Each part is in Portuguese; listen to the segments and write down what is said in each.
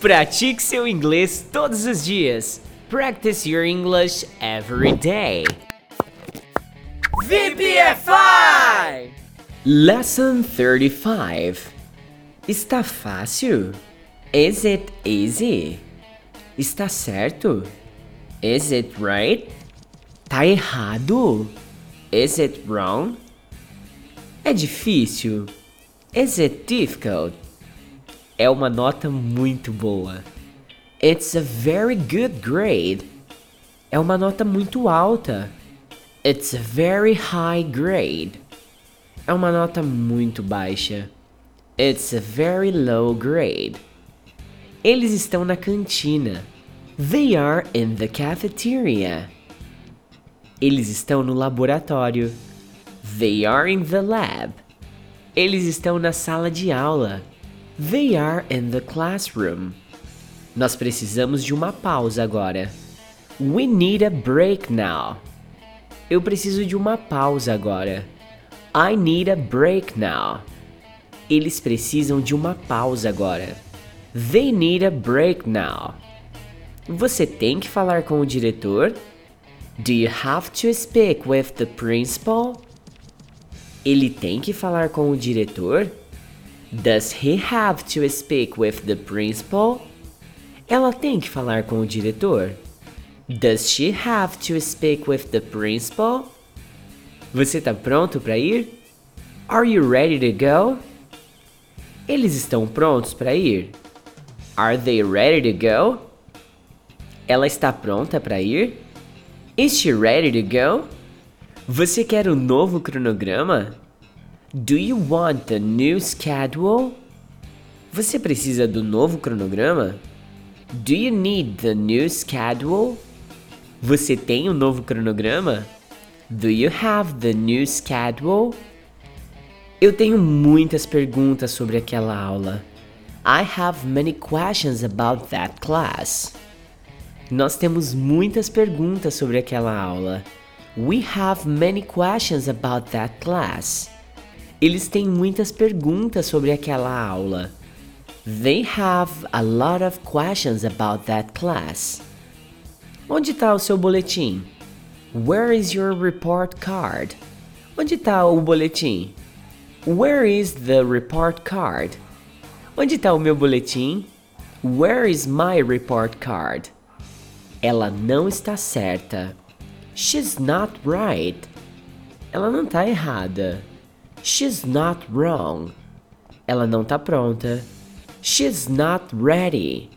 Pratique seu inglês todos os dias. Practice your English every day. VPFI! Lesson 35. Está fácil? Is it easy? Está certo? Is it right? Tá errado? Is it wrong? É difícil? Is it difficult? É uma nota muito boa. It's a very good grade. É uma nota muito alta. It's a very high grade. É uma nota muito baixa. It's a very low grade. Eles estão na cantina. They are in the cafeteria. Eles estão no laboratório. They are in the lab. Eles estão na sala de aula. They are in the classroom. Nós precisamos de uma pausa agora. We need a break now. Eu preciso de uma pausa agora. I need a break now. Eles precisam de uma pausa agora. They need a break now. Você tem que falar com o diretor? Do you have to speak with the principal? Ele tem que falar com o diretor? Does he have to speak with the principal? Ela tem que falar com o diretor? Does she have to speak with the principal? Você tá pronto para ir? Are you ready to go? Eles estão prontos para ir? Are they ready to go? Ela está pronta para ir? Is she ready to go? Você quer um novo cronograma? Do you want the new schedule? Você precisa do novo cronograma? Do you need the new schedule? Você tem um novo cronograma? Do you have the new schedule? Eu tenho muitas perguntas sobre aquela aula. I have many questions about that class. Nós temos muitas perguntas sobre aquela aula. We have many questions about that class. Eles têm muitas perguntas sobre aquela aula. They have a lot of questions about that class. Onde está o seu boletim? Where is your report card? Onde está o boletim? Where is the report card? Onde está o meu boletim? Where is my report card? Ela não está certa. She's not right. Ela não está errada. She's not wrong. Ela não está pronta. She's not ready.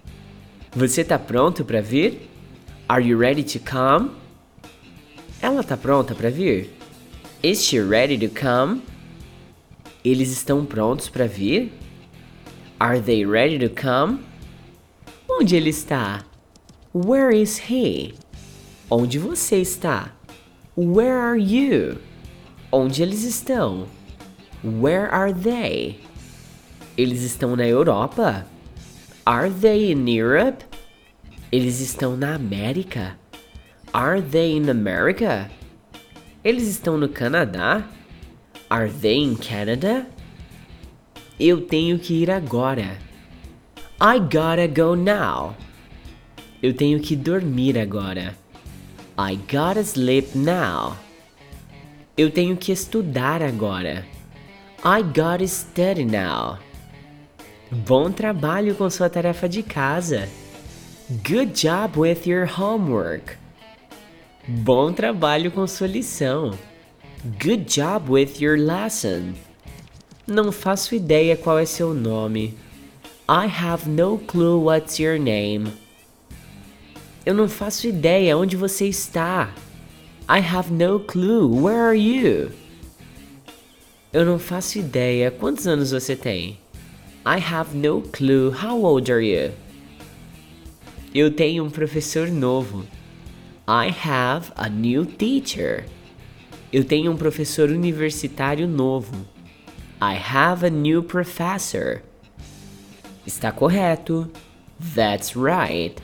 Você está pronto para vir? Are you ready to come? Ela está pronta para vir? Is she ready to come? Eles estão prontos para vir? Are they ready to come? Onde ele está? Where is he? Onde você está? Where are you? Onde eles estão? Where are they? Eles estão na Europa? Are they in Europe? Eles estão na América? Are they in America? Eles estão no Canadá? Are they in Canada? Eu tenho que ir agora. I gotta go now. Eu tenho que dormir agora. I gotta sleep now. Eu tenho que estudar agora. I gotta study now. Bom trabalho com sua tarefa de casa. Good job with your homework. Bom trabalho com sua lição. Good job with your lesson. Não faço ideia qual é seu nome. I have no clue what's your name. Eu não faço ideia onde você está. I have no clue. Where are you? Eu não faço ideia quantos anos você tem. I have no clue. How old are you? Eu tenho um professor novo. I have a new teacher. Eu tenho um professor universitário novo. I have a new professor. Está correto. That's right.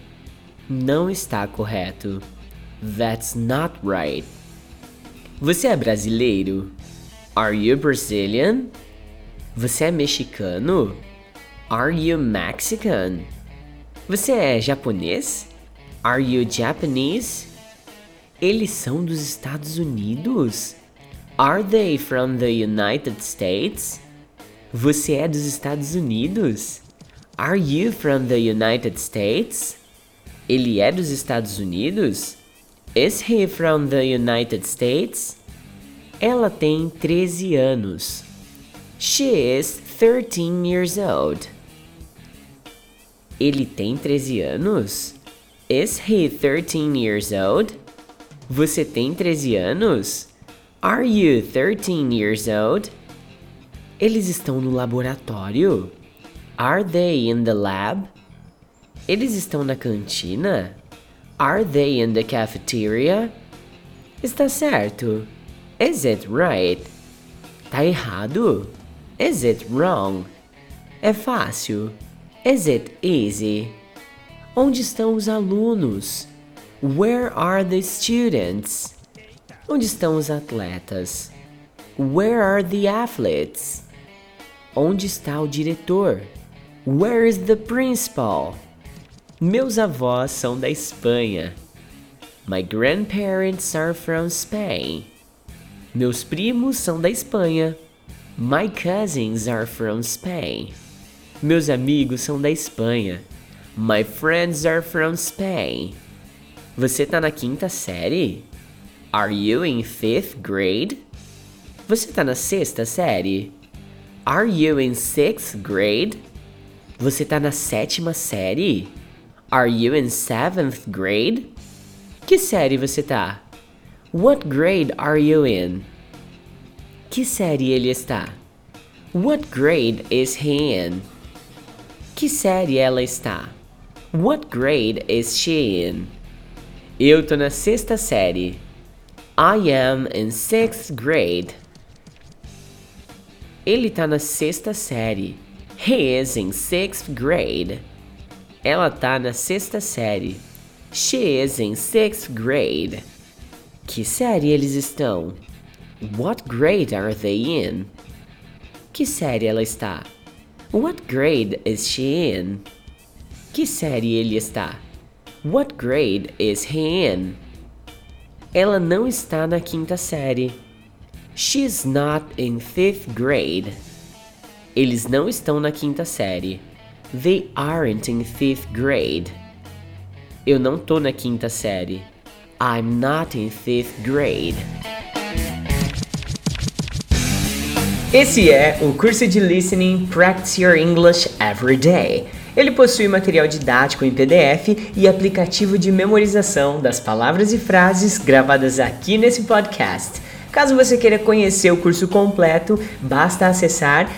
Não está correto. That's not right. Você é brasileiro? Are you Brazilian? Você é mexicano? Are you Mexican? Você é japonês? Are you Japanese? Eles são dos Estados Unidos? Are they from the United States? Você é dos Estados Unidos? Are you from the United States? Ele é dos Estados Unidos? Is he from the United States? Ela tem 13 anos. She is 13 years old. Ele tem 13 anos? Is he 13 years old? Você tem 13 anos? Are you 13 years old? Eles estão no laboratório? Are they in the lab? Eles estão na cantina? Are they in the cafeteria? Está certo. Is it right? Tá errado? Is it wrong? É fácil. Is it easy? Onde estão os alunos? Where are the students? Onde estão os atletas? Where are the athletes? Onde está o diretor? Where is the principal? Meus avós são da Espanha. My grandparents are from Spain. Meus primos são da Espanha. My cousins are from Spain. Meus amigos são da Espanha. My friends are from Spain. Você tá na quinta série? Are you in fifth grade? Você tá na sexta série? Are you in sixth grade? Você tá na sétima série? Are you in seventh grade? Que série você tá? What grade are you in? Que série ele está? What grade is he in? Que série ela está? What grade is she in? Eu tô na sexta série. I am in sixth grade. Ele tá na sexta série. He is in sixth grade. Ela tá na sexta série. She is in sixth grade. Que série eles estão? What grade are they in? Que série ela está? What grade is she in? Que série ele está? What grade is he in? Ela não está na quinta série. She's not in fifth grade. Eles não estão na quinta série. They aren't in fifth grade. Eu não tô na quinta série. I'm not in fifth grade. Esse é o curso de Listening Practice Your English Every Day. Ele possui material didático em PDF e aplicativo de memorização das palavras e frases gravadas aqui nesse podcast. Caso você queira conhecer o curso completo, basta acessar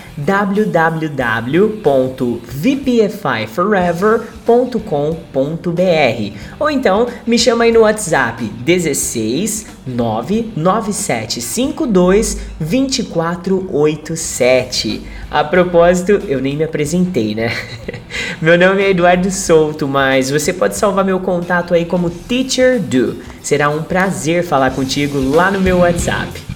www.vpfiforever.com.br ou então me chama aí no WhatsApp 16 99752 2487. A propósito, eu nem me apresentei, né? Meu nome é Eduardo Souto, mas você pode salvar meu contato aí como Teacher Do. Será um prazer falar contigo lá no meu WhatsApp.